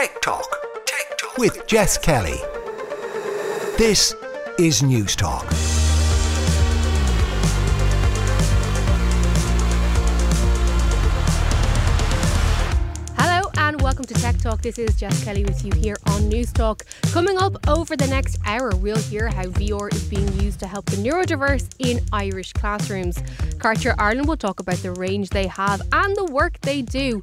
Tech Talk. Tech Talk with Jess Kelly. This is News Talk. Hello and welcome to Tech Talk. This is Jess Kelly with you here on News Talk. Coming up over the next hour, we'll hear how VR is being used to help the neurodiverse in Irish classrooms. Karcher Ireland will talk about the range they have and the work they do.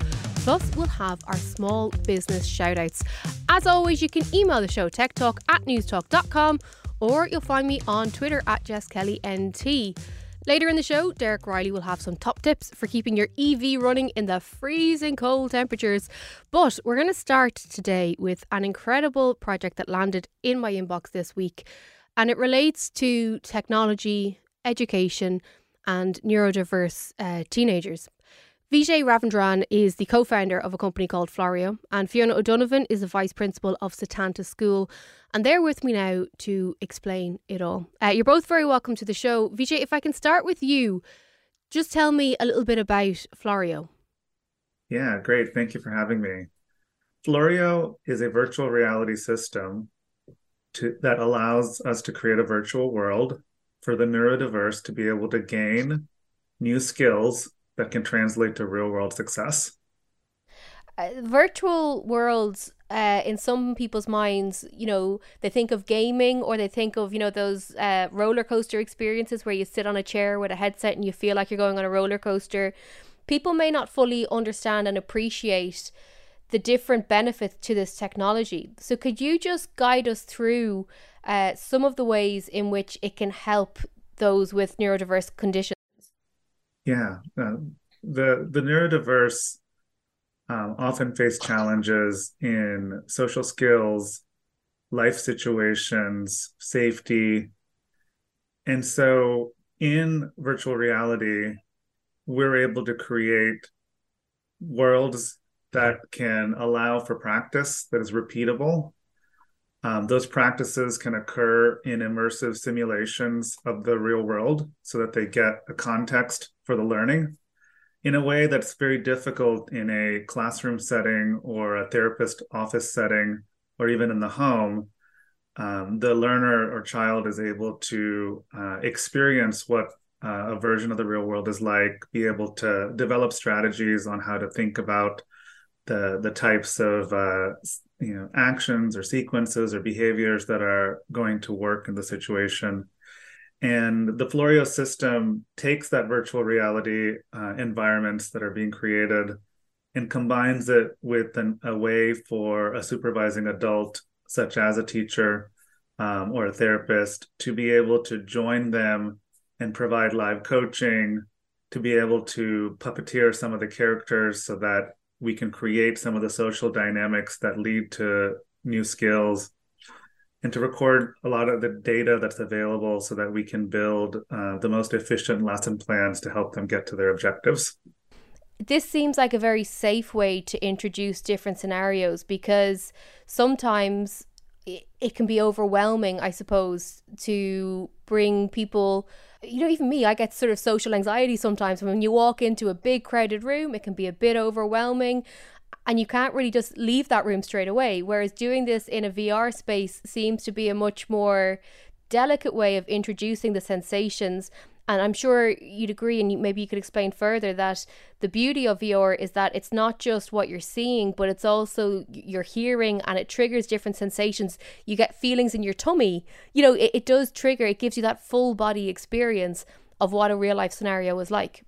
Plus, we'll have our small business shoutouts. As always, you can email the show techtalk at newstalk.com or you'll find me on Twitter at JessKellyNT. Later in the show, Derek Riley will have some top tips for keeping your EV running in the freezing cold temperatures. But we're going to start today with an incredible project that landed in my inbox this week, and it relates to technology, education, and neurodiverse uh, teenagers. Vijay Ravindran is the co founder of a company called Floreo, and Fiona O'Donovan is the vice principal of Setanta School. And they're with me now to explain it all. Uh, you're both very welcome to the show. Vijay, if I can start with you, just tell me a little bit about Floreo. Yeah, great. Thank you for having me. Floreo is a virtual reality system to, that allows us to create a virtual world for the neurodiverse to be able to gain new skills that can translate to real world success? Uh, virtual worlds uh, in some people's minds, you know, they think of gaming or they think of, you know, those uh, roller coaster experiences where you sit on a chair with a headset and you feel like you're going on a roller coaster. People may not fully understand and appreciate the different benefits to this technology. So, could you just guide us through uh, some of the ways in which it can help those with neurodiverse conditions? Yeah, uh, the the neurodiverse um, often face challenges in social skills, life situations, safety, and so in virtual reality, we're able to create worlds that can allow for practice that is repeatable. Um, those practices can occur in immersive simulations of the real world so that they get a context for the learning in a way that's very difficult in a classroom setting or a therapist office setting or even in the home. Um, the learner or child is able to uh, experience what uh, a version of the real world is like, be able to develop strategies on how to think about the the types of uh, you know actions or sequences or behaviors that are going to work in the situation and the floreo system takes that virtual reality uh, environments that are being created and combines it with an, a way for a supervising adult such as a teacher um, or a therapist to be able to join them and provide live coaching to be able to puppeteer some of the characters so that we can create some of the social dynamics that lead to new skills and to record a lot of the data that's available so that we can build uh, the most efficient lesson plans to help them get to their objectives. This seems like a very safe way to introduce different scenarios because sometimes it can be overwhelming, I suppose, to bring people you know, even me, I get sort of social anxiety sometimes. When you walk into a big crowded room, it can be a bit overwhelming and you can't really just leave that room straight away. Whereas doing this in a VR space seems to be a much more delicate way of introducing the sensations and I'm sure you'd agree, and maybe you could explain further that the beauty of VR is that it's not just what you're seeing, but it's also your hearing and it triggers different sensations. You get feelings in your tummy. You know, it, it does trigger, it gives you that full body experience of what a real life scenario is like.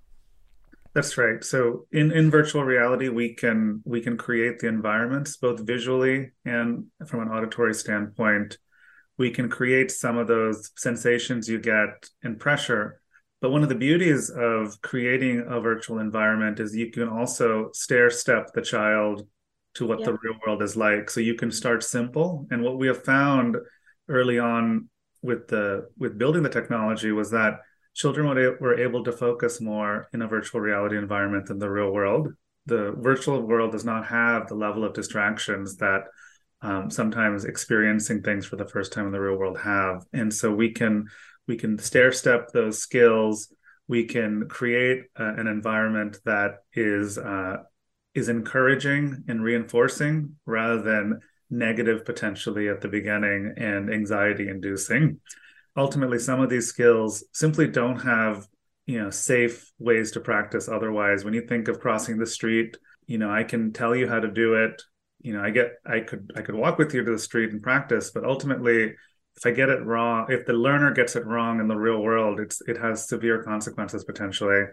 That's right. So in, in virtual reality, we can we can create the environments both visually and from an auditory standpoint. We can create some of those sensations you get in pressure but one of the beauties of creating a virtual environment is you can also stair step the child to what yeah. the real world is like. So you can start simple. And what we have found early on with the with building the technology was that children were able to focus more in a virtual reality environment than the real world. The virtual world does not have the level of distractions that um, sometimes experiencing things for the first time in the real world have. And so we can we can stair step those skills we can create uh, an environment that is uh, is encouraging and reinforcing rather than negative potentially at the beginning and anxiety inducing. Ultimately, some of these skills simply don't have you know safe ways to practice otherwise when you think of crossing the street you know i can tell you how to do it you know i get i could i could walk with you to the street and practice but ultimately if i get it wrong if the learner gets it wrong in the real world it's it has severe consequences potentially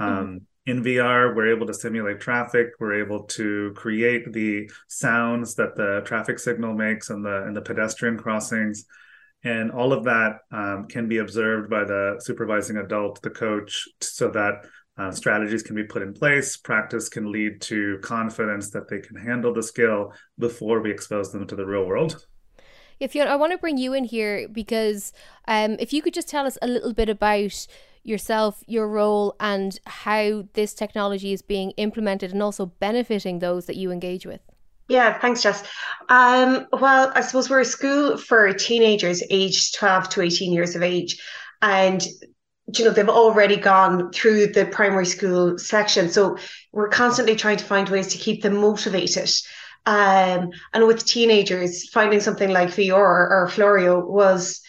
mm-hmm. um, in VR, we're able to simulate traffic. We're able to create the sounds that the traffic signal makes and the and the pedestrian crossings, and all of that um, can be observed by the supervising adult, the coach, so that uh, strategies can be put in place. Practice can lead to confidence that they can handle the skill before we expose them to the real world. If you, I want to bring you in here because um, if you could just tell us a little bit about yourself, your role, and how this technology is being implemented and also benefiting those that you engage with. Yeah, thanks, Jess. Um, well, I suppose we're a school for teenagers aged 12 to 18 years of age. And you know they've already gone through the primary school section so we're constantly trying to find ways to keep them motivated um, and with teenagers finding something like VR or, or Floreo was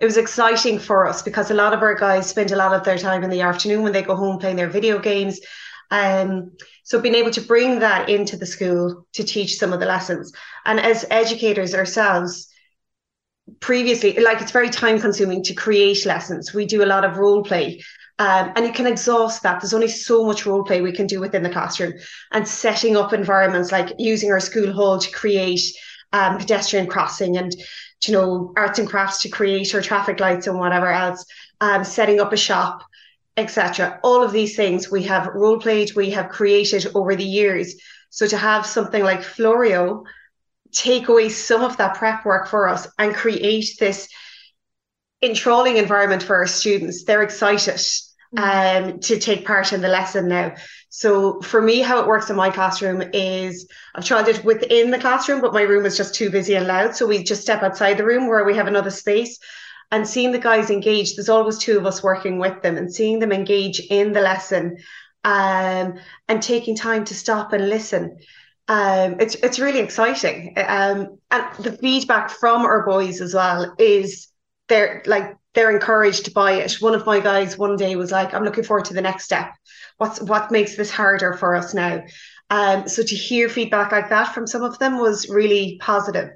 it was exciting for us because a lot of our guys spend a lot of their time in the afternoon when they go home playing their video games. Um, so being able to bring that into the school to teach some of the lessons. And as educators ourselves, previously, like it's very time consuming to create lessons. We do a lot of role play. Um, and you can exhaust that. There's only so much role play we can do within the classroom and setting up environments like using our school hall to create um, pedestrian crossing and you know, arts and crafts to create or traffic lights and whatever else, um, setting up a shop, etc. All of these things we have role played, we have created over the years. So to have something like Floreo take away some of that prep work for us and create this enthralling environment for our students, they're excited mm-hmm. um, to take part in the lesson now. So for me, how it works in my classroom is I've tried it within the classroom, but my room is just too busy and loud. So we just step outside the room where we have another space and seeing the guys engage. There's always two of us working with them and seeing them engage in the lesson um, and taking time to stop and listen. Um, it's it's really exciting. Um, and the feedback from our boys as well is they're like they're encouraged by it. One of my guys one day was like, "I'm looking forward to the next step." what's what makes this harder for us now um, so to hear feedback like that from some of them was really positive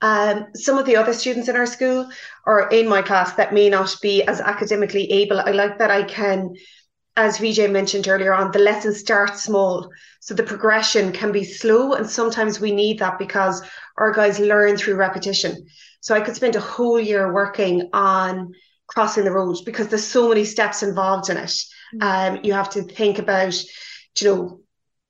um, some of the other students in our school or in my class that may not be as academically able i like that i can as Vijay mentioned earlier on the lesson starts small. So the progression can be slow and sometimes we need that because our guys learn through repetition. So i could spend a whole year working on crossing the road because there's so many steps involved in it. Um, you have to think about, you know,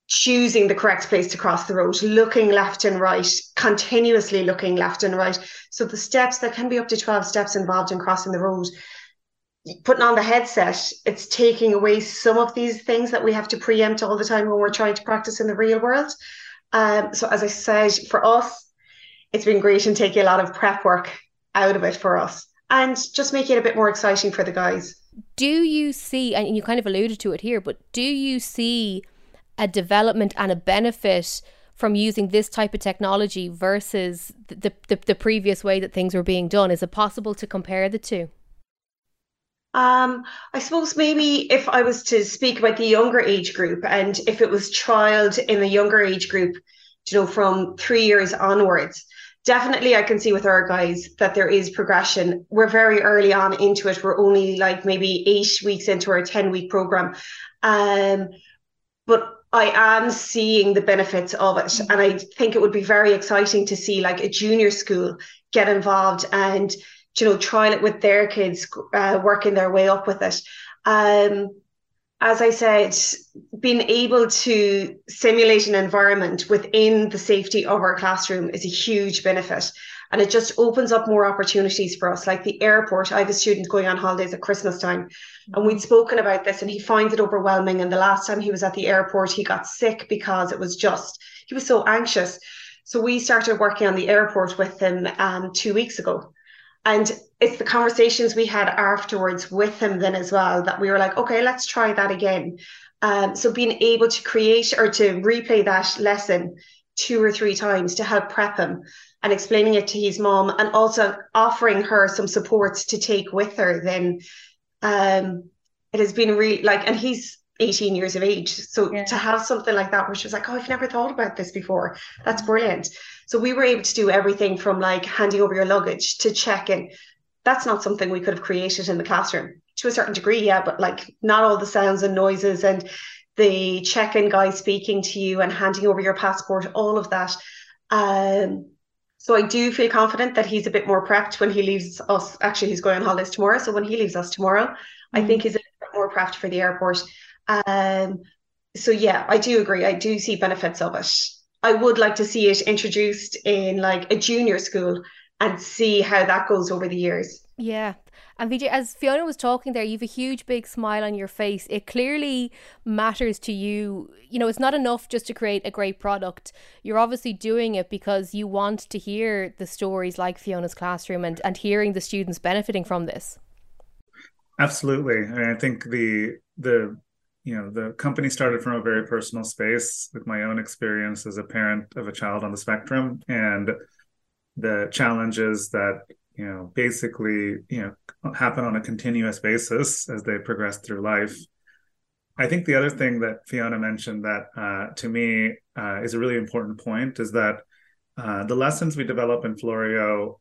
choosing the correct place to cross the road, looking left and right, continuously looking left and right. So the steps, there can be up to 12 steps involved in crossing the road. Putting on the headset, it's taking away some of these things that we have to preempt all the time when we're trying to practice in the real world. Um, so as I said, for us, it's been great and taking a lot of prep work out of it for us and just making it a bit more exciting for the guys do you see, and you kind of alluded to it here, but do you see a development and a benefit from using this type of technology versus the, the, the previous way that things were being done? Is it possible to compare the two? Um, I suppose maybe if I was to speak about the younger age group, and if it was trialed in the younger age group, you know, from three years onwards, definitely I can see with our guys that there is progression. We're very early on into it. We're only like maybe eight weeks into our 10 week program. Um, but I am seeing the benefits of it. And I think it would be very exciting to see like a junior school get involved and, you know, trial it with their kids, uh, working their way up with it. Um, as I said, being able to simulate an environment within the safety of our classroom is a huge benefit. And it just opens up more opportunities for us. Like the airport, I have a student going on holidays at Christmas time, and we'd spoken about this, and he finds it overwhelming. And the last time he was at the airport, he got sick because it was just, he was so anxious. So we started working on the airport with him um, two weeks ago. And it's the conversations we had afterwards with him then as well that we were like, okay, let's try that again. Um, so being able to create or to replay that lesson two or three times to help prep him and explaining it to his mom and also offering her some supports to take with her then. Um it has been really like and he's 18 years of age. So yeah. to have something like that where she was like oh i've never thought about this before. That's brilliant. So we were able to do everything from like handing over your luggage to checking that's not something we could have created in the classroom to a certain degree yeah but like not all the sounds and noises and the check-in guy speaking to you and handing over your passport all of that um so I do feel confident that he's a bit more prepped when he leaves us. Actually, he's going on holidays tomorrow. So when he leaves us tomorrow, mm. I think he's a bit more prepped for the airport. Um, so yeah, I do agree. I do see benefits of it. I would like to see it introduced in like a junior school and see how that goes over the years. Yeah, and Vijay, as Fiona was talking there, you've a huge big smile on your face. It clearly matters to you. You know, it's not enough just to create a great product. You're obviously doing it because you want to hear the stories like Fiona's classroom and, and hearing the students benefiting from this. Absolutely. I, mean, I think the the you know the company started from a very personal space with my own experience as a parent of a child on the spectrum and the challenges that you know basically you know happen on a continuous basis as they progress through life i think the other thing that fiona mentioned that uh, to me uh, is a really important point is that uh, the lessons we develop in floreo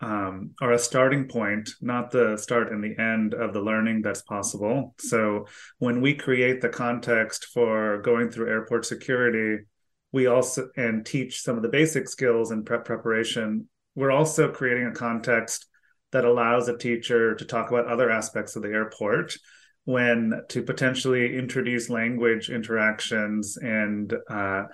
um, are a starting point, not the start and the end of the learning that's possible. So when we create the context for going through airport security, we also and teach some of the basic skills and prep preparation we're also creating a context that allows a teacher to talk about other aspects of the airport when to potentially introduce language interactions and uh,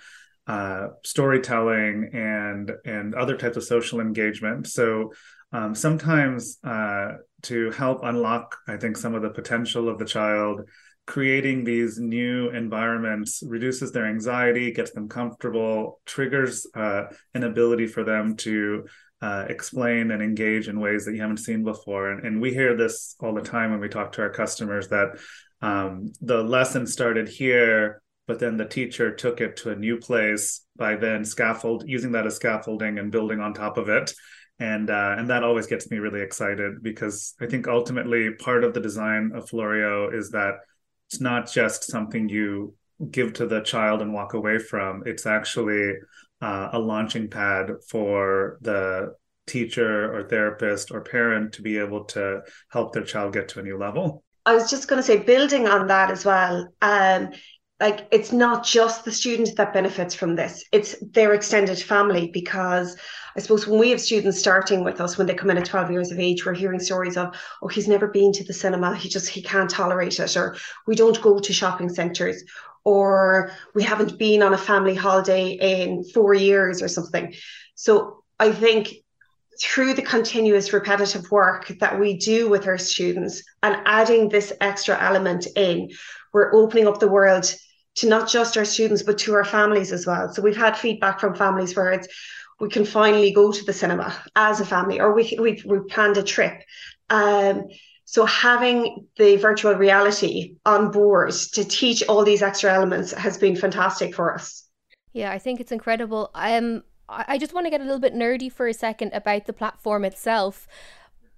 uh, storytelling and and other types of social engagement. So um, sometimes uh, to help unlock, I think, some of the potential of the child, creating these new environments reduces their anxiety, gets them comfortable, triggers uh, an ability for them to uh, explain and engage in ways that you haven't seen before. And, and, we hear this all the time when we talk to our customers that um, the lesson started here, but then the teacher took it to a new place by then scaffold using that as scaffolding and building on top of it. And uh, and that always gets me really excited because I think ultimately part of the design of Floreo is that it's not just something you give to the child and walk away from. It's actually uh, a launching pad for the teacher or therapist or parent to be able to help their child get to a new level. I was just going to say, building on that as well, um, like it's not just the student that benefits from this, it's their extended family because I suppose when we have students starting with us when they come in at 12 years of age, we're hearing stories of, oh, he's never been to the cinema, he just he can't tolerate it, or we don't go to shopping centres, or we haven't been on a family holiday in four years or something. So I think through the continuous repetitive work that we do with our students and adding this extra element in, we're opening up the world to not just our students but to our families as well. So we've had feedback from families where it's we can finally go to the cinema as a family, or we we we planned a trip. Um, so having the virtual reality on board to teach all these extra elements has been fantastic for us. Yeah, I think it's incredible. Um, I just want to get a little bit nerdy for a second about the platform itself.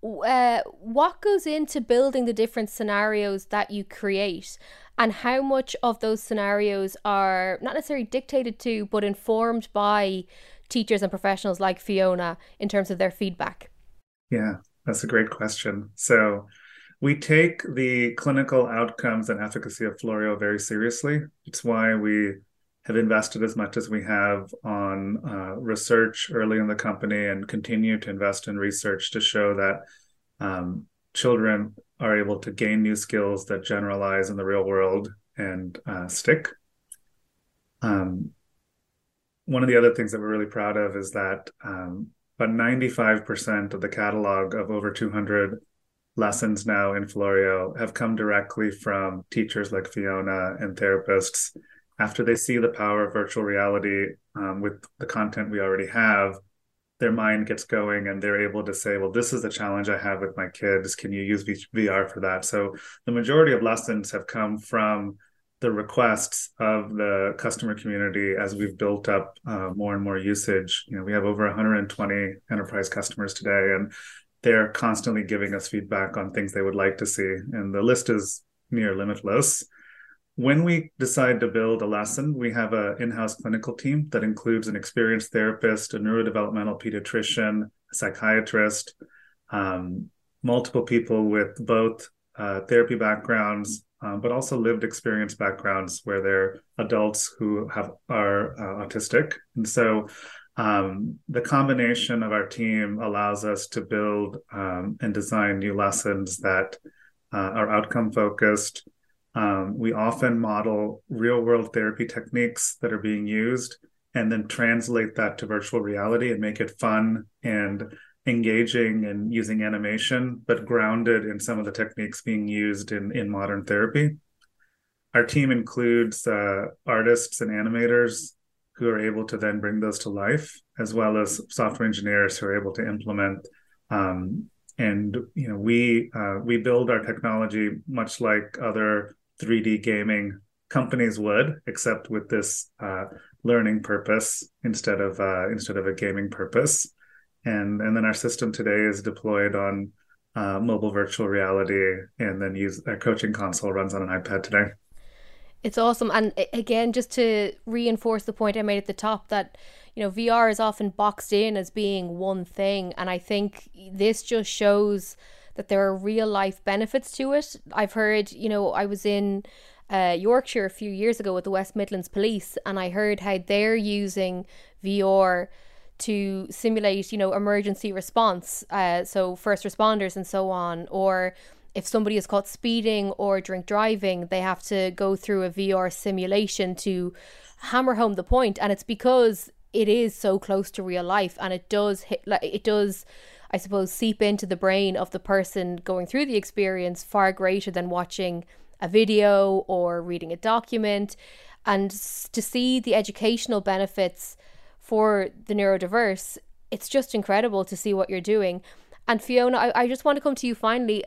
Uh, what goes into building the different scenarios that you create, and how much of those scenarios are not necessarily dictated to, but informed by teachers and professionals like Fiona in terms of their feedback? Yeah, that's a great question. So, we take the clinical outcomes and efficacy of Floreo very seriously. It's why we have invested as much as we have on uh, research early in the company and continue to invest in research to show that um, children are able to gain new skills that generalize in the real world and uh, stick. Um, one of the other things that we're really proud of is that um, about 95% of the catalog of over 200 lessons now in Floreo have come directly from teachers like Fiona and therapists. After they see the power of virtual reality um, with the content we already have, their mind gets going and they're able to say, well, this is the challenge I have with my kids. Can you use VR for that? So the majority of lessons have come from the requests of the customer community as we've built up uh, more and more usage. You know, we have over 120 enterprise customers today, and they're constantly giving us feedback on things they would like to see, and the list is near limitless. When we decide to build a lesson, we have an in-house clinical team that includes an experienced therapist, a neurodevelopmental pediatrician, a psychiatrist, um, multiple people with both uh, therapy backgrounds, um, but also lived experience backgrounds where they're adults who have are uh, autistic, and so um, the combination of our team allows us to build um, and design new lessons that uh, are outcome focused. Um, we often model real world therapy techniques that are being used and then translate that to virtual reality and make it fun and engaging and using animation, but grounded in some of the techniques being used in, in modern therapy. Our team includes uh, artists and animators who are able to then bring those to life, as well as software engineers who are able to implement. Um, and you know, we uh, we build our technology much like other 3D gaming companies would, except with this uh, learning purpose instead of uh, instead of a gaming purpose and and then our system today is deployed on uh, mobile virtual reality, and then use our coaching console runs on an iPad today. It's awesome, and again, just to reinforce the point I made at the top that you know VR is often boxed in as being one thing, and I think this just shows that there are real life benefits to it. I've heard, you know, I was in uh, Yorkshire a few years ago with the West Midlands Police, and I heard how they're using VR to simulate, you know, emergency response, uh, so first responders and so on, or if somebody is caught speeding or drink driving, they have to go through a VR simulation to hammer home the point, and it's because it is so close to real life, and it does hit, like it does. I suppose seep into the brain of the person going through the experience far greater than watching a video or reading a document and to see the educational benefits for the neurodiverse, it's just incredible to see what you're doing. And Fiona, I, I just want to come to you finally.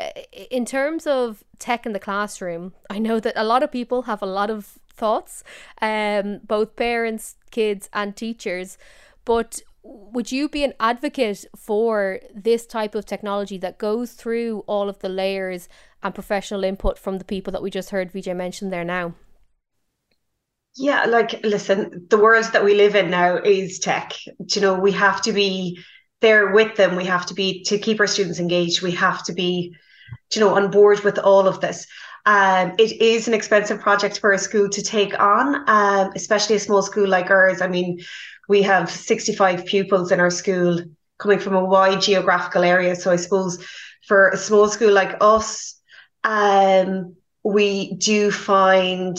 In terms of tech in the classroom, I know that a lot of people have a lot of thoughts, um, both parents, kids, and teachers. But would you be an advocate for this type of technology that goes through all of the layers and professional input from the people that we just heard Vijay mention there now? Yeah, like listen, the world that we live in now is tech. You know, we have to be there with them. We have to be to keep our students engaged. We have to be, you know, on board with all of this. Um, it is an expensive project for a school to take on, um, especially a small school like ours. I mean, we have 65 pupils in our school coming from a wide geographical area. So I suppose for a small school like us, um, we do find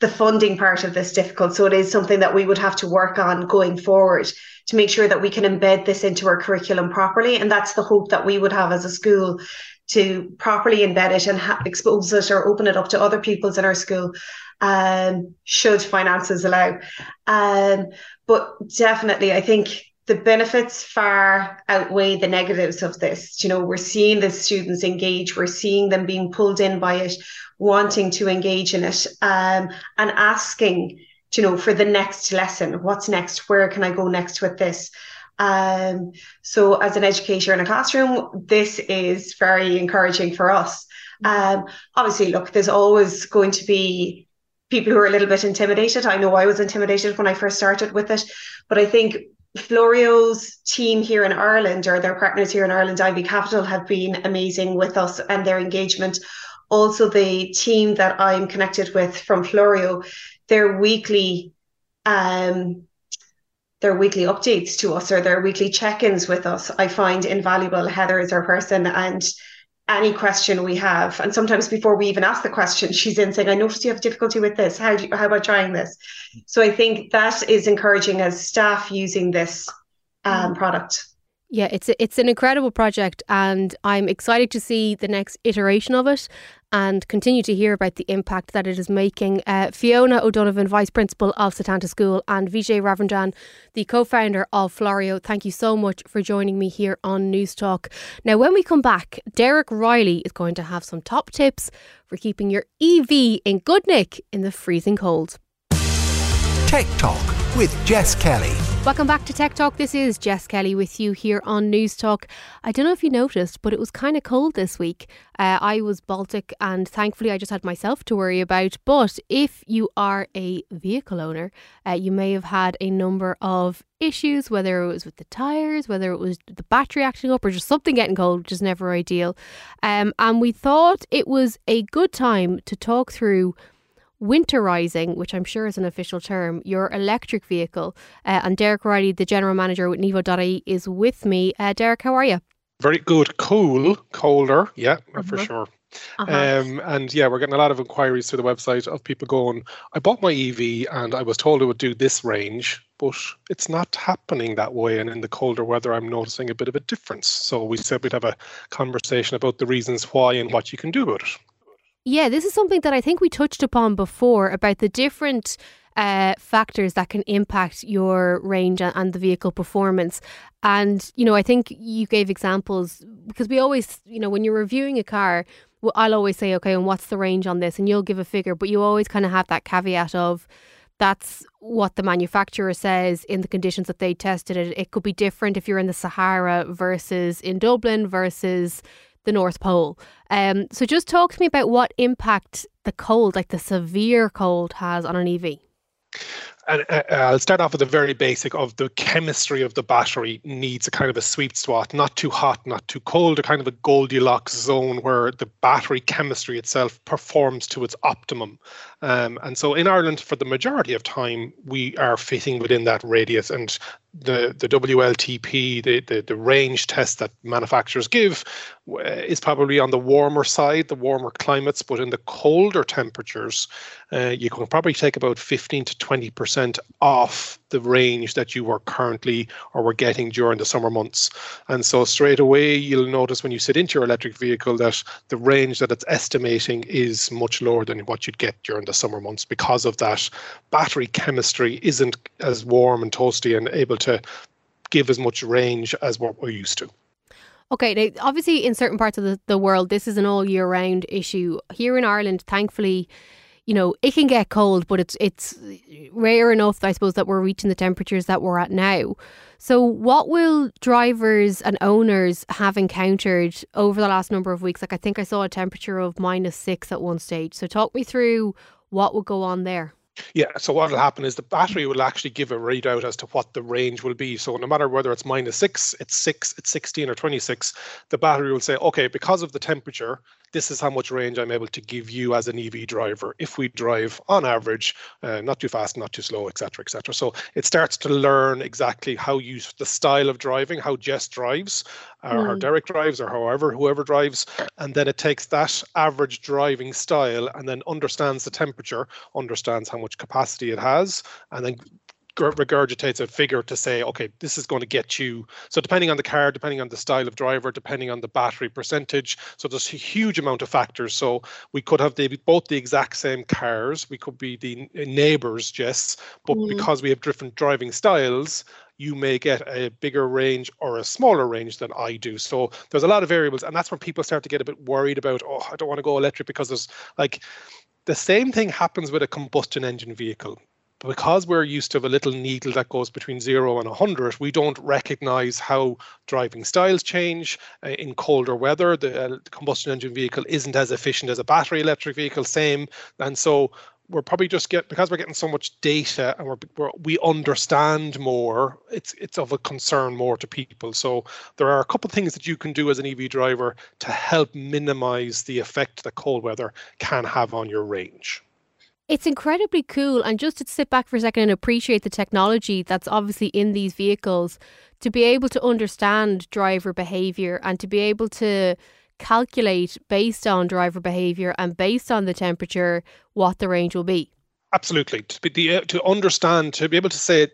the funding part of this difficult. So it is something that we would have to work on going forward to make sure that we can embed this into our curriculum properly. And that's the hope that we would have as a school to properly embed it and ha- expose it or open it up to other pupils in our school, um, should finances allow. Um, but definitely, I think the benefits far outweigh the negatives of this. You know, we're seeing the students engage, we're seeing them being pulled in by it, wanting to engage in it, um, and asking, you know, for the next lesson, what's next? Where can I go next with this? Um, so as an educator in a classroom, this is very encouraging for us. Um, obviously, look, there's always going to be people who are a little bit intimidated. I know I was intimidated when I first started with it, but I think Floreo's team here in Ireland or their partners here in Ireland, Ivy Capital, have been amazing with us and their engagement. Also, the team that I'm connected with from Floreo, their weekly um, their weekly updates to us or their weekly check-ins with us, I find invaluable. Heather is our person and any question we have. And sometimes before we even ask the question, she's in saying, I noticed you have difficulty with this. How, you, how about trying this? So I think that is encouraging as staff using this um, product. Yeah, it's a, it's an incredible project, and I'm excited to see the next iteration of it and continue to hear about the impact that it is making. Uh, Fiona O'Donovan, Vice Principal of Setanta School, and Vijay Ravindran, the co founder of Floreo, thank you so much for joining me here on News Talk. Now, when we come back, Derek Riley is going to have some top tips for keeping your EV in good nick in the freezing cold. Tech Talk with Jess Kelly. Welcome back to Tech Talk. This is Jess Kelly with you here on News Talk. I don't know if you noticed, but it was kind of cold this week. Uh, I was Baltic, and thankfully, I just had myself to worry about. But if you are a vehicle owner, uh, you may have had a number of issues, whether it was with the tires, whether it was the battery acting up, or just something getting cold, which is never ideal. Um, and we thought it was a good time to talk through winterizing, which I'm sure is an official term, your electric vehicle. Uh, and Derek Riley, the general manager with Nevo.ie, is with me. Uh, Derek, how are you? Very good. Cool, colder, yeah, uh-huh. for sure. Uh-huh. Um, and yeah, we're getting a lot of inquiries through the website of people going, I bought my EV and I was told it would do this range, but it's not happening that way. And in the colder weather, I'm noticing a bit of a difference. So we said we'd have a conversation about the reasons why and what you can do about it. Yeah, this is something that I think we touched upon before about the different uh, factors that can impact your range and the vehicle performance. And, you know, I think you gave examples because we always, you know, when you're reviewing a car, well, I'll always say, okay, and what's the range on this? And you'll give a figure, but you always kind of have that caveat of, that's what the manufacturer says in the conditions that they tested it. It could be different if you're in the Sahara versus in Dublin versus the North Pole. Um, so just talk to me about what impact the cold, like the severe cold, has on an EV. And uh, I'll start off with the very basic of the chemistry of the battery needs a kind of a sweet spot, not too hot, not too cold, a kind of a Goldilocks zone where the battery chemistry itself performs to its optimum. Um, and so in Ireland, for the majority of time, we are fitting within that radius. And the, the WLTP, the, the, the range test that manufacturers give, uh, is probably on the warmer side, the warmer climates, but in the colder temperatures, uh, you can probably take about 15 to 20% off the range that you were currently or were getting during the summer months. And so straight away, you'll notice when you sit into your electric vehicle that the range that it's estimating is much lower than what you'd get during the summer months because of that battery chemistry isn't as warm and toasty and able to give as much range as what we're used to. Okay, now obviously in certain parts of the, the world, this is an all year round issue. Here in Ireland, thankfully, you know, it can get cold, but it's it's rare enough, I suppose, that we're reaching the temperatures that we're at now. So, what will drivers and owners have encountered over the last number of weeks? Like, I think I saw a temperature of minus six at one stage. So, talk me through what would go on there. Yeah, so what will happen is the battery will actually give a readout as to what the range will be. So no matter whether it's minus six, it's six, it's 16 or 26, the battery will say, okay, because of the temperature, this is how much range I'm able to give you as an EV driver if we drive on average, uh, not too fast, not too slow, etc., etc. So it starts to learn exactly how you the style of driving, how Jess drives, or mm. how Derek drives, or however whoever drives, and then it takes that average driving style and then understands the temperature, understands how much capacity it has, and then regurgitates a figure to say, okay, this is going to get you. So depending on the car, depending on the style of driver, depending on the battery percentage, so there's a huge amount of factors. So we could have the, both the exact same cars, we could be the neighbors, Jess, but mm. because we have different driving styles, you may get a bigger range or a smaller range than I do. So there's a lot of variables, and that's when people start to get a bit worried about, oh, I don't want to go electric because there's like the same thing happens with a combustion engine vehicle because we're used to a little needle that goes between zero and 100, we don't recognize how driving styles change uh, in colder weather. The, uh, the, combustion engine vehicle isn't as efficient as a battery electric vehicle, same. And so we're probably just get because we're getting so much data and we're, we're, we understand more. It's it's of a concern more to people. So there are a couple of things that you can do as an EV driver to help minimize the effect that cold weather can have on your range. It's incredibly cool. And just to sit back for a second and appreciate the technology that's obviously in these vehicles, to be able to understand driver behavior and to be able to calculate based on driver behavior and based on the temperature what the range will be. Absolutely. To, be, uh, to understand, to be able to say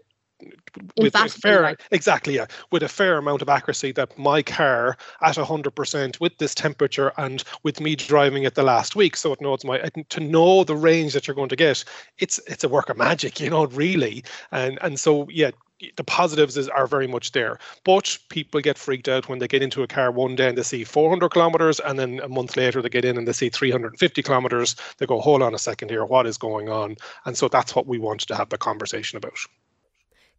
with a fair exactly yeah with a fair amount of accuracy that my car at 100% with this temperature and with me driving it the last week so it knows my to know the range that you're going to get it's it's a work of magic you know really and and so yeah the positives is, are very much there. But people get freaked out when they get into a car one day and they see 400 kilometers, and then a month later they get in and they see 350 kilometers. They go, hold on a second here, what is going on? And so that's what we want to have the conversation about.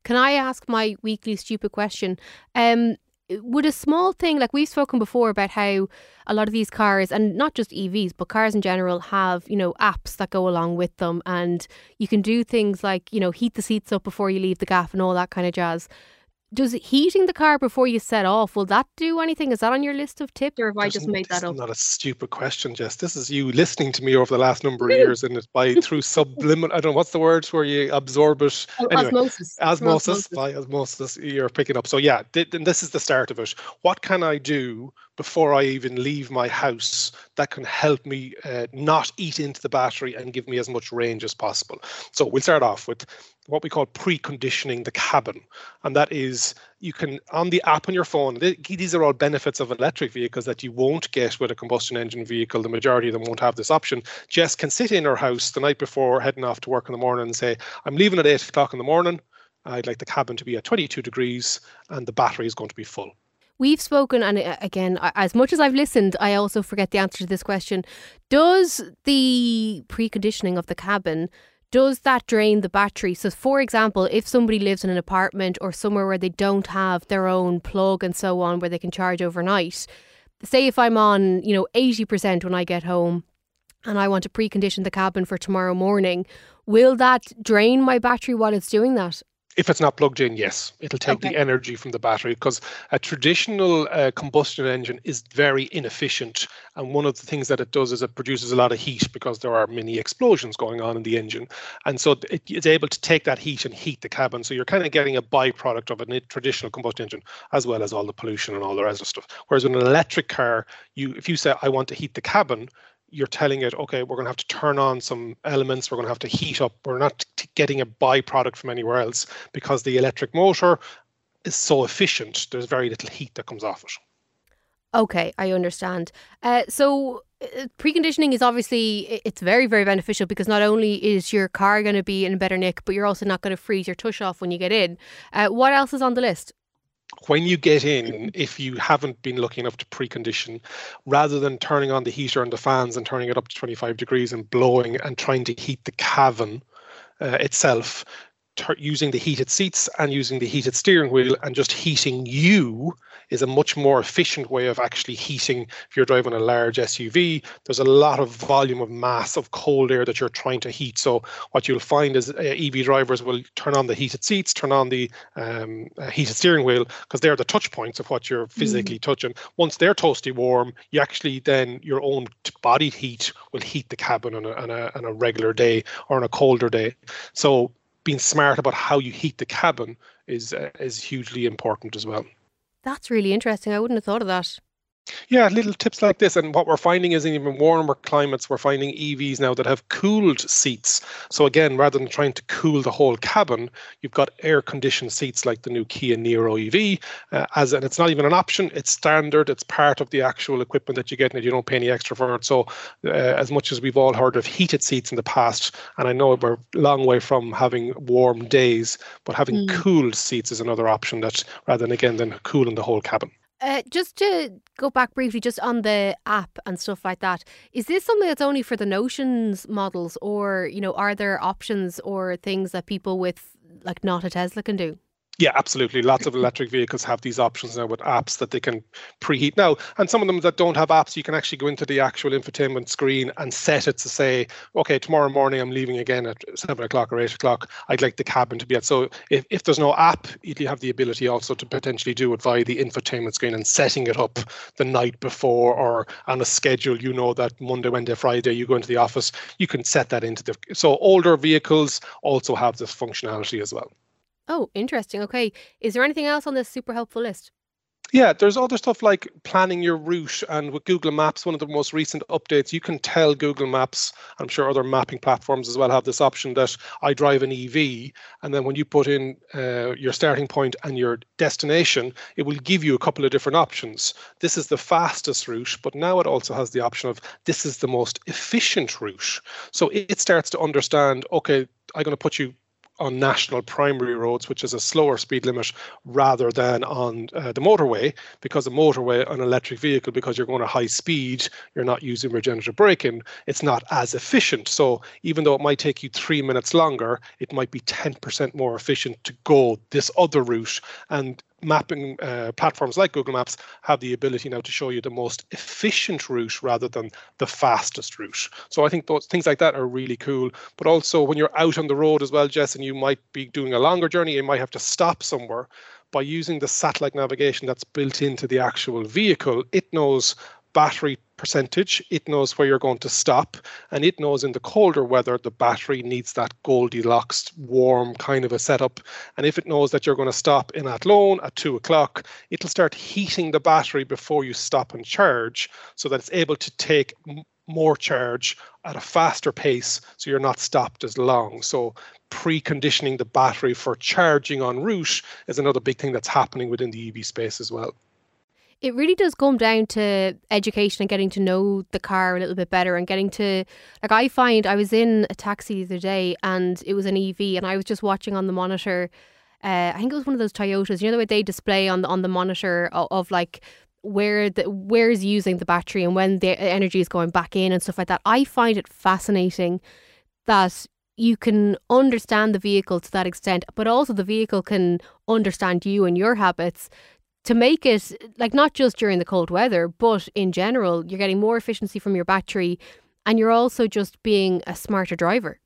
Can I ask my weekly stupid question? Um, would a small thing like we've spoken before about how a lot of these cars and not just EVs but cars in general have you know apps that go along with them and you can do things like you know heat the seats up before you leave the gaff and all that kind of jazz does heating the car before you set off will that do anything? Is that on your list of tips? Or have i just made that up? not a stupid question jess. This is you listening to me over the last number of years and it's by through subliminal i don't know what's the word where you? Absorb it. Anyway, osmosis. osmosis. osmosis. By osmosis you're picking up. So yeah th- this is the start of it. What can i do before I even leave my house that can help me uh, not eat into the battery and give me as much range as possible. So we'll start off with what we call preconditioning the cabin. And that is you can, on the app on your phone, these are all benefits of electric vehicles that you won't get with a combustion engine vehicle. The majority of them won't have this option. Jess can sit in her house the night before heading off to work in the morning and say, I'm leaving at 8 o'clock in the morning. I'd like the cabin to be at 22 degrees and the battery is going to be full. We've spoken, and uh, again, as much as I've listened, I also forget the answer to this question. Does the preconditioning of the cabin does that drain the battery? So, for example, if somebody lives in an apartment or somewhere where they don't have their own plug and so on, where they can charge overnight, say if I'm on, you know, 80% when I get home and I want to precondition the cabin for tomorrow morning, will that drain my battery while it's doing that? If it's not plugged in, yes, it'll take okay. the energy from the battery because a traditional uh, combustion engine is very inefficient. And one of the things that it does is it produces a lot of heat because there are many explosions going on in the engine. And so it, it's able to take that heat and heat the cabin. So you're kind of getting a byproduct of a traditional combustion engine, as well as all the pollution and all the rest of stuff. Whereas with an electric car, you if you say, I want to heat the cabin, you're telling it, okay, we're going to have to turn on some elements, we're going to have to heat up, we're not getting a byproduct from anywhere else because the electric motor is so efficient, there's very little heat that comes off it. Okay, I understand. Uh, so uh, preconditioning is obviously it's very very beneficial because not only is your car going to be in a better nick, but you're also not going to freeze your tush off when you get in. Uh, what else is on the list? When you get in, if you haven't been lucky enough to precondition, rather than turning on the heater and the fans and turning it up to 25 degrees and blowing and trying to heat the cabin uh, itself, using the heated seats and using the heated steering wheel and just heating you is a much more efficient way of actually heating if you're driving a large SUV there's a lot of volume of mass of cold air that you're trying to heat. So what you'll find is uh, EV drivers will turn on the heated seats turn on the um, uh, heated steering wheel because they're the touch points of what you're physically mm. touching. Once they're toasty warm you actually then your own body heat will heat the cabin on a, on a, on a regular day or on a colder day. So being smart about how you heat the cabin is uh, is hugely important as well. That's really interesting. I wouldn't have thought of that. Yeah, little tips like this. And what we're finding is in even warmer climates, we're finding EVs now that have cooled seats. So again, rather than trying to cool the whole cabin, you've got air conditioned seats like the new Kia Niro EV. Uh, as and it's not even an option; it's standard. It's part of the actual equipment that you get, and you don't pay any extra for it. So, uh, as much as we've all heard of heated seats in the past, and I know we're a long way from having warm days, but having mm. cooled seats is another option that rather than again than cooling the whole cabin. Uh, just to go back briefly, just on the app and stuff like that, is this something that's only for the Notions models, or you know, are there options or things that people with like not a Tesla can do? Yeah, absolutely. Lots of electric vehicles have these options now with apps that they can preheat now. And some of them that don't have apps, you can actually go into the actual infotainment screen and set it to say, okay, tomorrow morning I'm leaving again at seven o'clock or eight o'clock. I'd like the cabin to be at. So if, if there's no app, you have the ability also to potentially do it via the infotainment screen and setting it up the night before or on a schedule. You know that Monday, Wednesday, Friday, you go into the office, you can set that into the. So older vehicles also have this functionality as well. Oh, interesting. Okay. Is there anything else on this super helpful list? Yeah, there's other stuff like planning your route. And with Google Maps, one of the most recent updates, you can tell Google Maps, I'm sure other mapping platforms as well have this option that I drive an EV. And then when you put in uh, your starting point and your destination, it will give you a couple of different options. This is the fastest route, but now it also has the option of this is the most efficient route. So it starts to understand, okay, I'm going to put you on national primary roads, which is a slower speed limit, rather than on uh, the motorway, because the motorway, an electric vehicle, because you're going at high speed, you're not using regenerative braking, it's not as efficient. So even though it might take you three minutes longer, it might be 10% more efficient to go this other route. And mapping uh, platforms like Google Maps have the ability now to show you the most efficient route rather than the fastest route. So I think those things like that are really cool. But also when you're out on the road as well, Jess, and you might be doing a longer journey, you might have to stop somewhere. By using the satellite navigation that's built into the actual vehicle, it knows battery percentage. It knows where you're going to stop, and it knows in the colder weather the battery needs that Goldilocks warm kind of a setup. And if it knows that you're going to stop in Athlone at two o'clock, it'll start heating the battery before you stop and charge, so that it's able to take more charge at a faster pace, so you're not stopped as long. So preconditioning the battery for charging en route is another big thing that's happening within the EV space as well it really does come down to education and getting to know the car a little bit better and getting to like I find I was in a taxi the other day and it was an EV and I was just watching on the monitor uh, I think it was one of those Toyotas you know the way they display on the on the monitor of, of like where the where is using the battery and when the energy is going back in and stuff like that. I find it fascinating that you can understand the vehicle to that extent, but also the vehicle can understand you and your habits to make it like not just during the cold weather, but in general, you're getting more efficiency from your battery and you're also just being a smarter driver.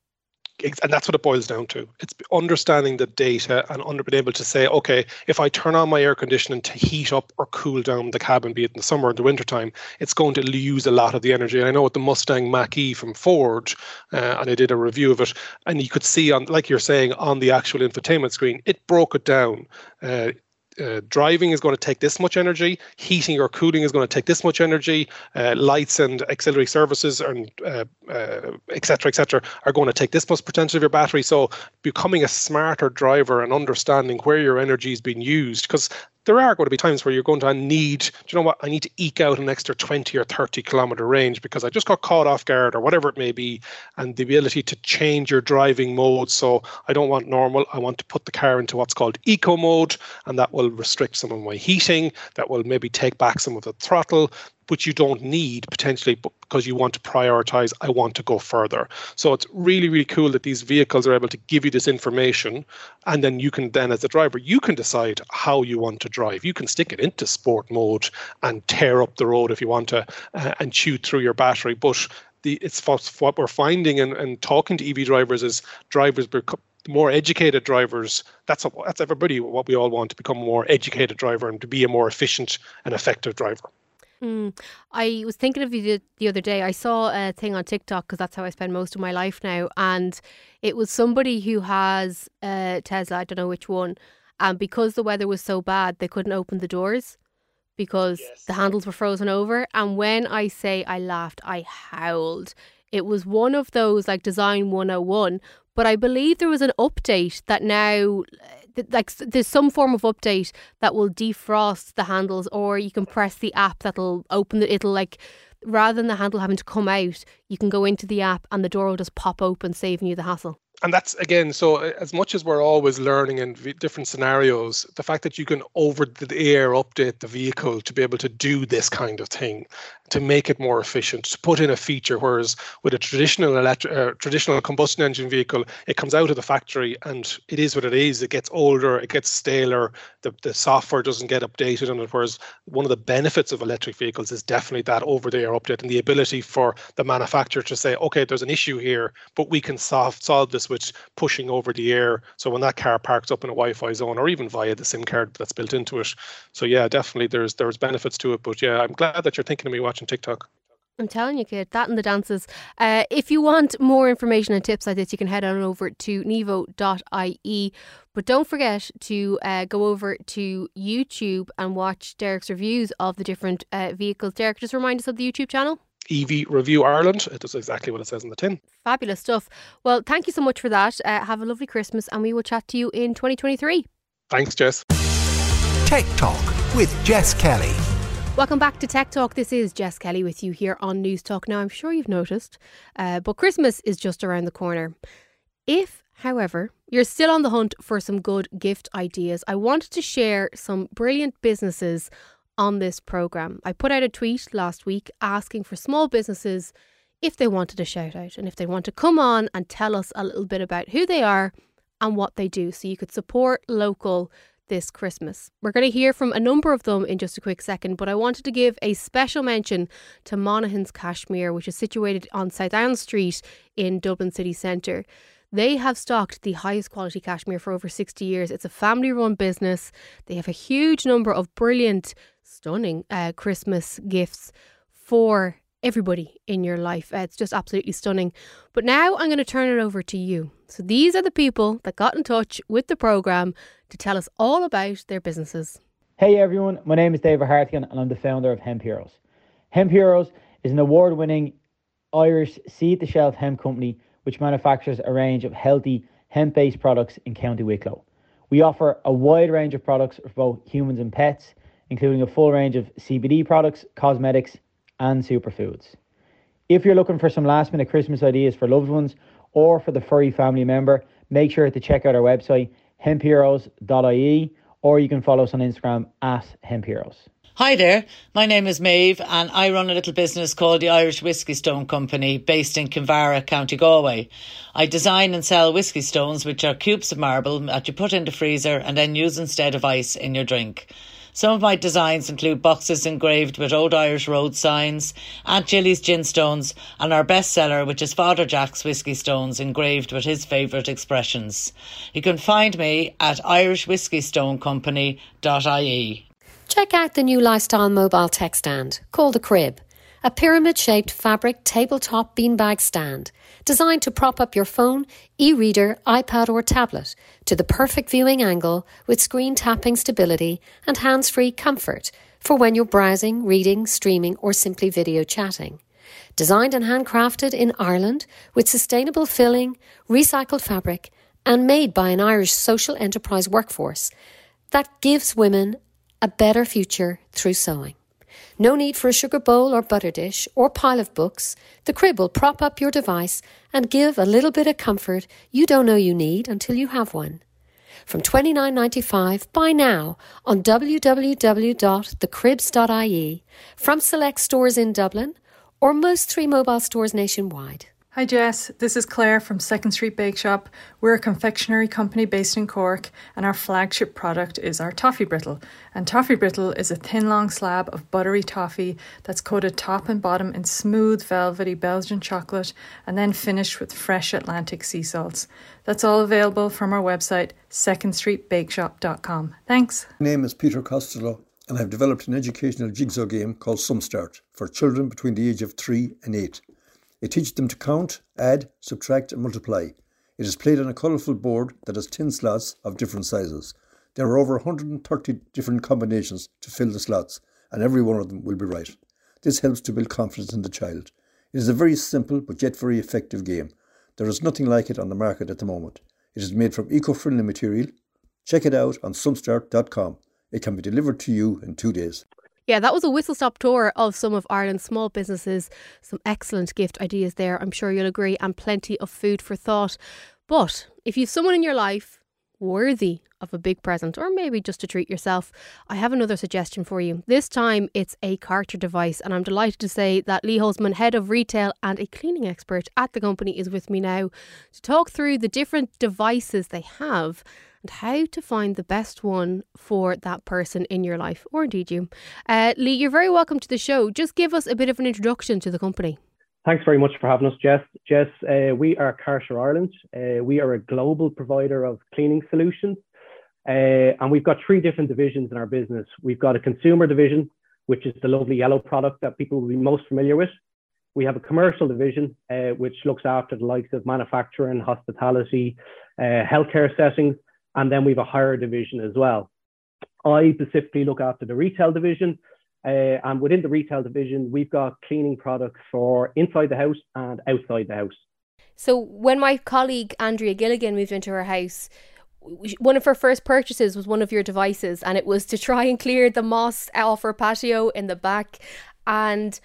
And that's what it boils down to. It's understanding the data and under being able to say, okay, if I turn on my air conditioning to heat up or cool down the cabin, be it in the summer or the winter time, it's going to use a lot of the energy. And I know with the Mustang Mach E from Ford, uh, and I did a review of it, and you could see on, like you're saying, on the actual infotainment screen, it broke it down. Uh, uh, driving is going to take this much energy, heating or cooling is going to take this much energy, uh, lights and auxiliary services and uh, uh, et cetera, et cetera, are going to take this much percentage of your battery. So becoming a smarter driver and understanding where your energy is being used, because there are going to be times where you're going to need, do you know what, I need to eke out an extra 20 or 30 kilometer range because I just got caught off guard or whatever it may be, and the ability to change your driving mode. So I don't want normal, I want to put the car into what's called eco mode, and that will restrict some of my heating, that will maybe take back some of the throttle, which you don't need potentially because you want to prioritize, I want to go further. So it's really, really cool that these vehicles are able to give you this information. And then you can then, as a driver, you can decide how you want to drive. You can stick it into sport mode and tear up the road if you want to uh, and chew through your battery. But the, it's what we're finding and, and talking to EV drivers is drivers become more educated drivers that's that's everybody what we all want to become a more educated driver and to be a more efficient and effective driver Mm. I was thinking of you the other day. I saw a thing on TikTok because that's how I spend most of my life now. And it was somebody who has a Tesla, I don't know which one. And because the weather was so bad, they couldn't open the doors because yes. the handles were frozen over. And when I say I laughed, I howled. It was one of those like Design 101. But I believe there was an update that now like there's some form of update that will defrost the handles or you can press the app that'll open it it'll like rather than the handle having to come out you can go into the app and the door will just pop open saving you the hassle. And that's again so uh, as much as we're always learning in different scenarios the fact that you can over the air update the vehicle to be able to do this kind of thing to make it more efficient to put in a feature whereas with a traditional electric uh, traditional combustion engine vehicle it comes out of the factory and it is what it is it gets older it gets staler the, the software doesn't get updated on it whereas one of the benefits of electric vehicles is definitely that over the air update and the ability for the manufacturer to say okay there's an issue here but we can solve solve this with pushing over the air. So when that car parks up in a Wi-Fi zone, or even via the SIM card that's built into it. So yeah, definitely there's there's benefits to it. But yeah, I'm glad that you're thinking of me watching TikTok. I'm telling you, kid, that and the dances. Uh, if you want more information and tips like this, you can head on over to nevo.ie. But don't forget to uh, go over to YouTube and watch Derek's reviews of the different uh, vehicles. Derek, just remind us of the YouTube channel. EV Review Ireland. It does exactly what it says on the tin. Fabulous stuff. Well, thank you so much for that. Uh, have a lovely Christmas, and we will chat to you in 2023. Thanks, Jess. Tech Talk with Jess Kelly. Welcome back to Tech Talk. This is Jess Kelly with you here on Newstalk. Now, I'm sure you've noticed, uh, but Christmas is just around the corner. If, however, you're still on the hunt for some good gift ideas, I wanted to share some brilliant businesses on this program. I put out a tweet last week asking for small businesses if they wanted a shout out and if they want to come on and tell us a little bit about who they are and what they do so you could support local this Christmas. We're going to hear from a number of them in just a quick second, but I wanted to give a special mention to Monaghan's Cashmere, which is situated on Southdown Street in Dublin city centre. They have stocked the highest quality cashmere for over 60 years. It's a family run business. They have a huge number of brilliant stunning uh, Christmas gifts for everybody in your life. Uh, it's just absolutely stunning. But now I'm going to turn it over to you. So these are the people that got in touch with the program to tell us all about their businesses. Hey everyone, my name is David Hartigan and I'm the founder of Hemp Heroes. Hemp Heroes is an award winning Irish seed to shelf hemp company which manufactures a range of healthy hemp based products in County Wicklow. We offer a wide range of products for both humans and pets, including a full range of CBD products, cosmetics, and superfoods. If you're looking for some last minute Christmas ideas for loved ones or for the furry family member, make sure to check out our website, hempheroes.ie, or you can follow us on Instagram at hempheroes. Hi there, my name is Maeve and I run a little business called the Irish Whisky Stone Company based in Kinvara, County Galway. I design and sell whisky stones which are cubes of marble that you put in the freezer and then use instead of ice in your drink. Some of my designs include boxes engraved with Old Irish Road signs, Aunt Jilly's gin stones, and our bestseller, which is Father Jack's whiskey stones engraved with his favourite expressions. You can find me at irishwhiskeystonecompany.ie. Check out the new lifestyle mobile tech stand called the Crib, a pyramid shaped fabric tabletop beanbag stand designed to prop up your phone, e reader, iPad, or tablet to the perfect viewing angle with screen tapping stability and hands free comfort for when you're browsing, reading, streaming, or simply video chatting. Designed and handcrafted in Ireland with sustainable filling, recycled fabric, and made by an Irish social enterprise workforce that gives women a better future through sewing. No need for a sugar bowl or butter dish or pile of books. The crib will prop up your device and give a little bit of comfort you don't know you need until you have one. From $29.95, buy now on www.thecribs.ie from select stores in Dublin or most three mobile stores nationwide. Hi Jess, this is Claire from Second Street Bake Shop. We're a confectionery company based in Cork, and our flagship product is our toffee brittle. And toffee brittle is a thin, long slab of buttery toffee that's coated top and bottom in smooth, velvety Belgian chocolate, and then finished with fresh Atlantic sea salts. That's all available from our website, secondstreetbakeshop.com. Thanks. My name is Peter Costello, and I've developed an educational jigsaw game called Sumstart for children between the age of three and eight. It teaches them to count, add, subtract, and multiply. It is played on a colourful board that has 10 slots of different sizes. There are over 130 different combinations to fill the slots, and every one of them will be right. This helps to build confidence in the child. It is a very simple but yet very effective game. There is nothing like it on the market at the moment. It is made from eco friendly material. Check it out on sumstart.com. It can be delivered to you in two days. Yeah, that was a whistle stop tour of some of Ireland's small businesses. Some excellent gift ideas there, I'm sure you'll agree, and plenty of food for thought. But if you've someone in your life worthy of a big present, or maybe just to treat yourself, I have another suggestion for you. This time it's a Karcher device, and I'm delighted to say that Lee Holzman, head of retail and a cleaning expert at the company, is with me now to talk through the different devices they have and how to find the best one for that person in your life, or indeed you. Uh, Lee, you're very welcome to the show. Just give us a bit of an introduction to the company. Thanks very much for having us, Jess. Jess, uh, we are Karcher Ireland. Uh, we are a global provider of cleaning solutions. Uh, and we've got three different divisions in our business. We've got a consumer division, which is the lovely yellow product that people will be most familiar with. We have a commercial division, uh, which looks after the likes of manufacturing, hospitality, uh, healthcare settings, and then we have a higher division as well. I specifically look after the retail division, uh, and within the retail division, we've got cleaning products for inside the house and outside the house. So when my colleague Andrea Gilligan moved into her house, one of her first purchases was one of your devices, and it was to try and clear the moss off her patio in the back. And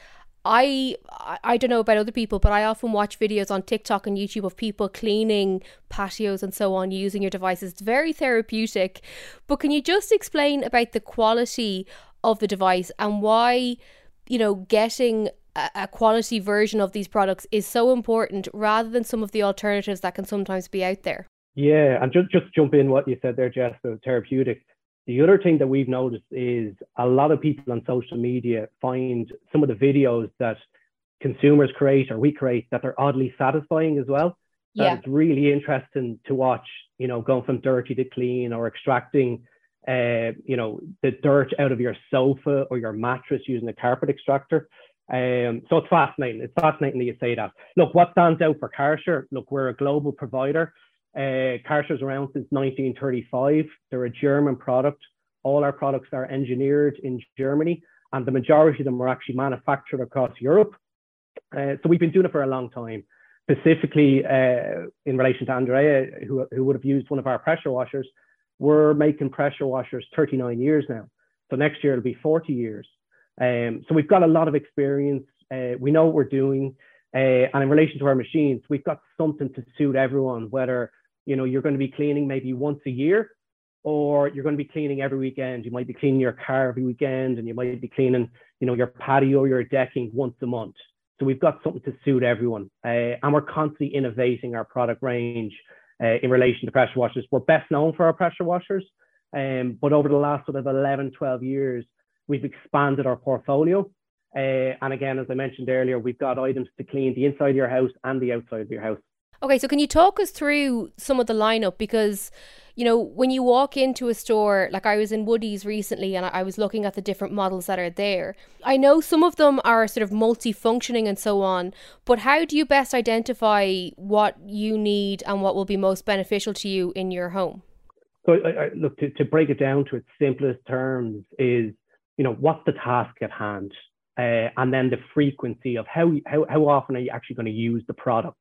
I I don't know about other people, but I often watch videos on TikTok and YouTube of people cleaning patios and so on using your devices. It's very therapeutic. But can you just explain about the quality of the device and why, you know, getting a, quality version of these products is so important rather than some of the alternatives that can sometimes be out there? Yeah, and just just jump in what you said there, Jess, the therapeutic. The other thing that we've noticed is a lot of people on social media find some of the videos that consumers create or we create that they're oddly satisfying as well. Yeah. it's really interesting to watch, you know, going from dirty to clean or extracting, uh, you know, the dirt out of your sofa or your mattress using a carpet extractor. Um, so it's fascinating. It's fascinating that you say that. Look, what stands out for Kärcher? Look, we're a global provider. Uh, Kärcher's around since 1935. They're a German product. All our products are engineered in Germany, and the majority of them are actually manufactured across Europe. Uh, so we've been doing it for a long time. Specifically, uh, in relation to Andrea, who, who would have used one of our pressure washers, we're making pressure washers 39 years now. So next year it'll be 40 years. Um, so we've got a lot of experience. Uh, we know what we're doing. Uh, and in relation to our machines, we've got something to suit everyone, whether you know, you're going to be cleaning maybe once a year, or you're going to be cleaning every weekend. You might be cleaning your car every weekend, and you might be cleaning, you know, your patio, or your decking once a month. So we've got something to suit everyone, uh, and we're constantly innovating our product range uh, in relation to pressure washers. We're best known for our pressure washers, um, but over the last sort of 11, 12 years, we've expanded our portfolio. Uh, and again, as I mentioned earlier, we've got items to clean the inside of your house and the outside of your house. Okay, so can you talk us through some of the lineup? Because, you know, when you walk into a store, like I was in Woody's recently and I was looking at the different models that are there. I know some of them are sort of multi-functioning and so on, but how do you best identify what you need and what will be most beneficial to you in your home? So, I, I, look, to, to break it down to its simplest terms is, you know, what's the task at hand? Uh, and then the frequency of how, how, how often are you actually going to use the product?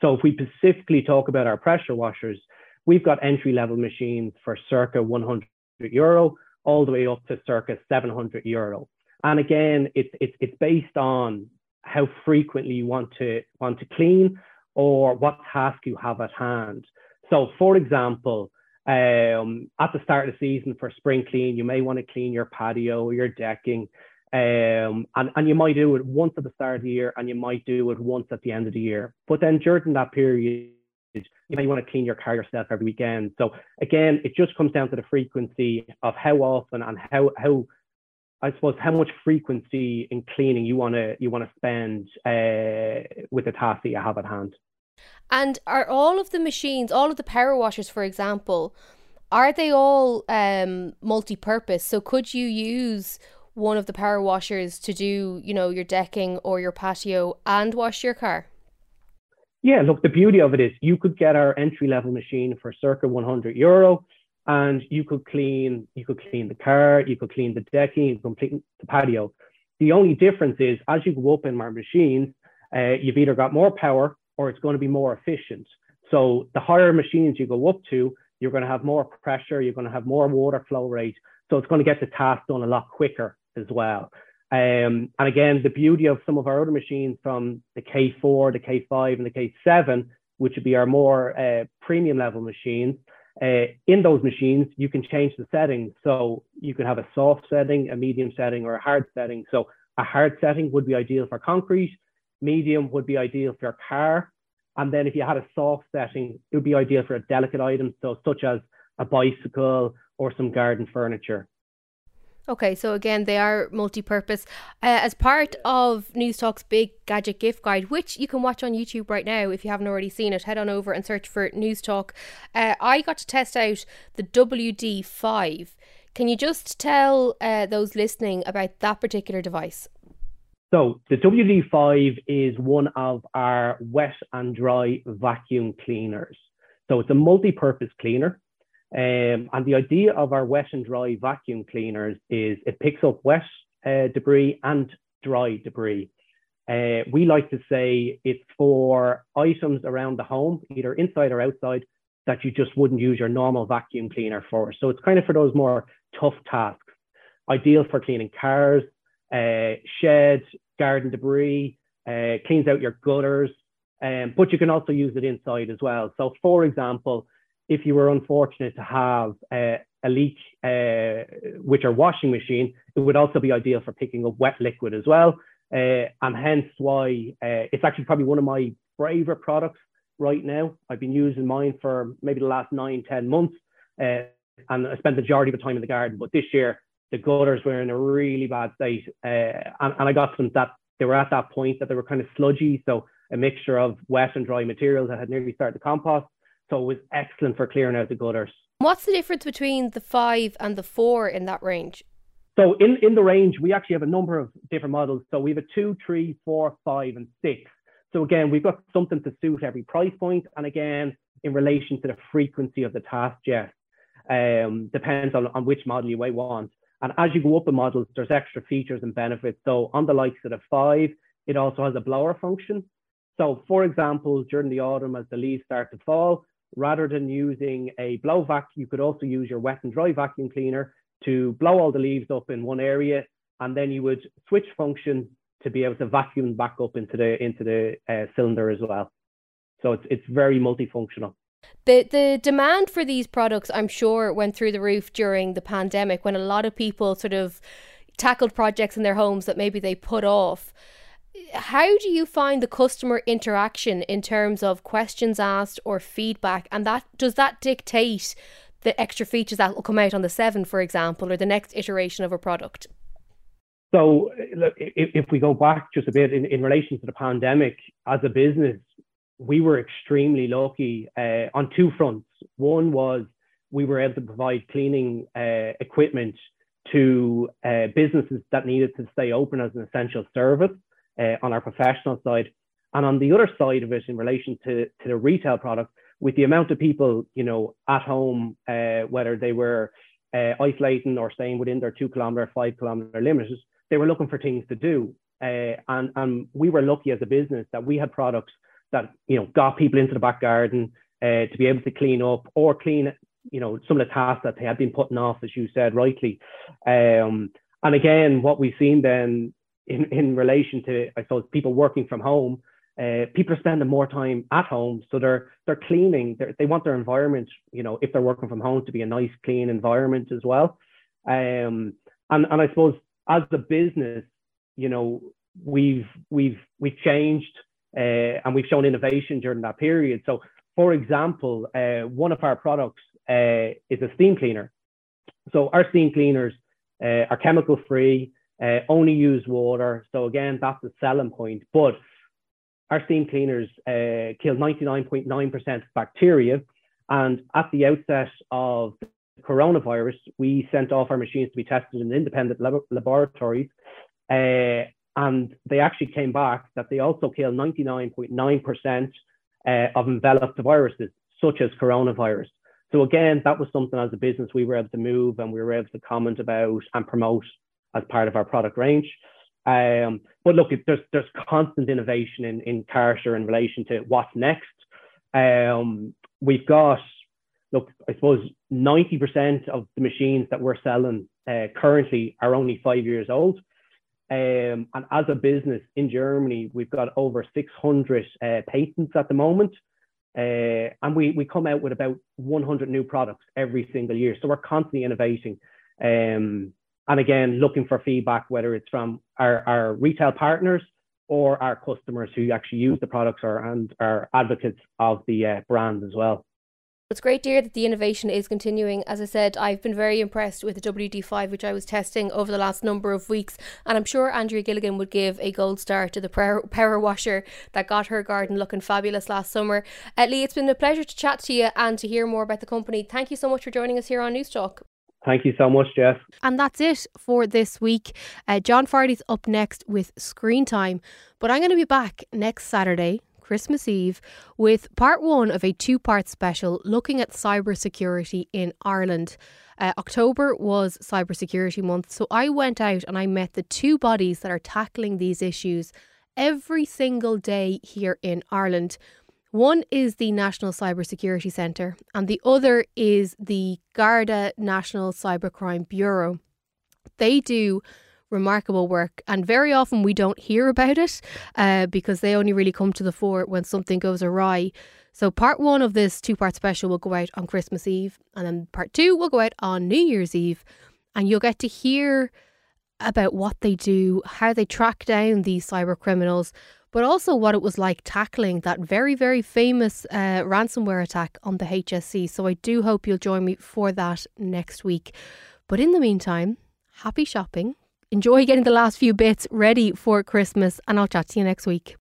So if we specifically talk about our pressure washers, we've got entry level machines for circa 100 euro all the way up to circa 700 euro. And again, it's, it's, it's based on how frequently you want to, want to clean or what task you have at hand. So for example, um, at the start of the season for spring clean, you may want to clean your patio your decking. Um, and, and you might do it once at the start of the year and you might do it once at the end of the year. But then during that period, you you want to clean your car yourself every weekend. So again, it just comes down to the frequency of how often and how how I suppose how much frequency in cleaning you want to you want to spend uh, with the task that you have at hand. And are all of the machines, all of the power washers, for example, are they all um, multi-purpose? So could you use one of the power washers to do, you know, your decking or your patio and wash your car? Yeah, look, the beauty of it is you could get our entry level machine for circa 100 euro and you could clean you could clean the car, you could clean the decking, you could clean the patio. The only difference is as you go up in our machines, uh, you've either got more power or it's going to be more efficient. So the higher machines you go up to, you're going to have more pressure, you're going to have more water flow rate. So it's going to get the task done a lot quicker as well. Um, and again, the beauty of some of our other machines from the K4, the K5, and the K7, which would be our more uh, premium level machines, uh, in those machines, you can change the settings. So you can have a soft setting, a medium setting, or a hard setting. So a hard setting would be ideal for concrete, medium would be ideal for a car. And then if you had a soft setting, it would be ideal for a delicate item, so such as a bicycle or some garden furniture. Okay, so again, they are multi purpose. Uh, as part of Newstalk's big gadget gift guide, which you can watch on YouTube right now if you haven't already seen it, head on over and search for Newstalk. Uh, I got to test out the WD5. Can you just tell uh, those listening about that particular device? So the WD5 is one of our wet and dry vacuum cleaners. So it's a multi-purpose cleaner. Um, and the idea of our wet and dry vacuum cleaners is it picks up wet uh, debris and dry debris. Uh, we like to say it's for items around the home, either inside or outside, that you just wouldn't use your normal vacuum cleaner for. So it's kind of for those more tough tasks. Ideal for cleaning cars, uh, shed, garden debris, uh, cleans out your gutters, um, but you can also use it inside as well. So, for example, if you were unfortunate to have uh, a leak uh, with your washing machine, it would also be ideal for picking up wet liquid as well. Uh, and hence why uh, it's actually probably one of my favorite products right now. I've been using mine for maybe the last nine, 10 months. Uh, and I spent the majority of the time in the garden. But this year, the gutters were in a really bad state. Uh, and, and I got some that they were at that point that they were kind of sludgy. So a mixture of wet and dry materials that had nearly started to compost. So it was excellent for clearing out the gutters. What's the difference between the five and the four in that range? So in, in the range, we actually have a number of different models. So we have a two, three, four, five, and six. So again, we've got something to suit every price point. And again, in relation to the frequency of the task, Jess, um, depends on, on which model you might want. And as you go up in models, there's extra features and benefits. So on the likes of the five, it also has a blower function. So for example, during the autumn, as the leaves start to fall, rather than using a blow vac, you could also use your wet and dry vacuum cleaner to blow all the leaves up in one area. And then you would switch function to be able to vacuum back up into the into the uh, cylinder as well. So it's it's very multifunctional. The the demand for these products, I'm sure, went through the roof during the pandemic when a lot of people sort of tackled projects in their homes that maybe they put off. How do you find the customer interaction in terms of questions asked or feedback, and that does that dictate the extra features that will come out on the seven, for example, or the next iteration of a product? So, look, if, if we go back just a bit in, in relation to the pandemic, as a business, we were extremely lucky uh, on two fronts. One was we were able to provide cleaning uh, equipment to uh, businesses that needed to stay open as an essential service uh, on our professional side. And on the other side of it, in relation to, to the retail product, with the amount of people, you know, at home, uh, whether they were uh, isolating or staying within their two kilometer, five kilometer limits, they were looking for things to do. and, and we were lucky as a business that we had products that you know got people into the back garden uh, to be able to clean up or clean you know some of the tasks that they had been putting off, as you said rightly. Um, and again, what we've seen then in, in relation to I suppose people working from home, uh, people are spending more time at home, so they're they're cleaning. They're, they want their environment, you know, if they're working from home, to be a nice, clean environment as well. Um, and and I suppose as a business, you know, we've we've we've changed uh, and we've shown innovation during that period. So, for example, uh, one of our products uh, is a steam cleaner. So, our steam cleaners are chemical free, only use water. So, again, that's a selling point. But our steam cleaners kill 99.9% bacteria. And at the outset of coronavirus, we sent off our machines to be tested in independent lab- laboratories. Uh, and they actually came back that they also kill 99.9% uh, of enveloped viruses, such as coronavirus. So again, that was something as a business we were able to move and we were able to comment about and promote as part of our product range. Um, but look, there's there's constant innovation in in Kärcher in relation to what's next. Um, we've got look, I suppose 90% of the machines that we're selling uh, currently are only five years old. Um, and as a business in Germany, we've got over 600 uh, patents at the moment. Uh, and we, we come out with about 100 new products every single year. So we're constantly innovating. Um, and again, looking for feedback, whether it's from our, our retail partners or our customers who actually use the products or and are advocates of the uh, brand as well. It's great to hear that the innovation is continuing. As I said, I've been very impressed with the WD5, which I was testing over the last number of weeks. And I'm sure Andrea Gilligan would give a gold star to the power, washer that got her garden looking fabulous last summer. Uh, Lee, it's been a pleasure to chat to you and to hear more about the company. Thank you so much for joining us here on Newstalk. Thank you so much, Jess. And that's it for this week. Uh, John Fardy's up next with Screen Time, but I'm going to be back next Saturday, Christmas Eve, with part one of a two part special looking at cybersecurity in Ireland. Uh, October was Cybersecurity Month, so I went out and I met the two bodies that are tackling these issues every single day here in Ireland. One is the National Cybersecurity Centre, and the other is the Garda National Cybercrime Bureau. They do remarkable work, and very often we don't hear about it uh, because they only really come to the fore when something goes awry. So, part one of this two part special will go out on Christmas Eve, and then part two will go out on New Year's Eve, and you'll get to hear about what they do, how they track down these cyber criminals, but also what it was like tackling that very, very famous uh, ransomware attack on the HSE. So I do hope you'll join me for that next week. But in the meantime, happy shopping. Enjoy getting the last few bits ready for Christmas, and I'll chat to you next week.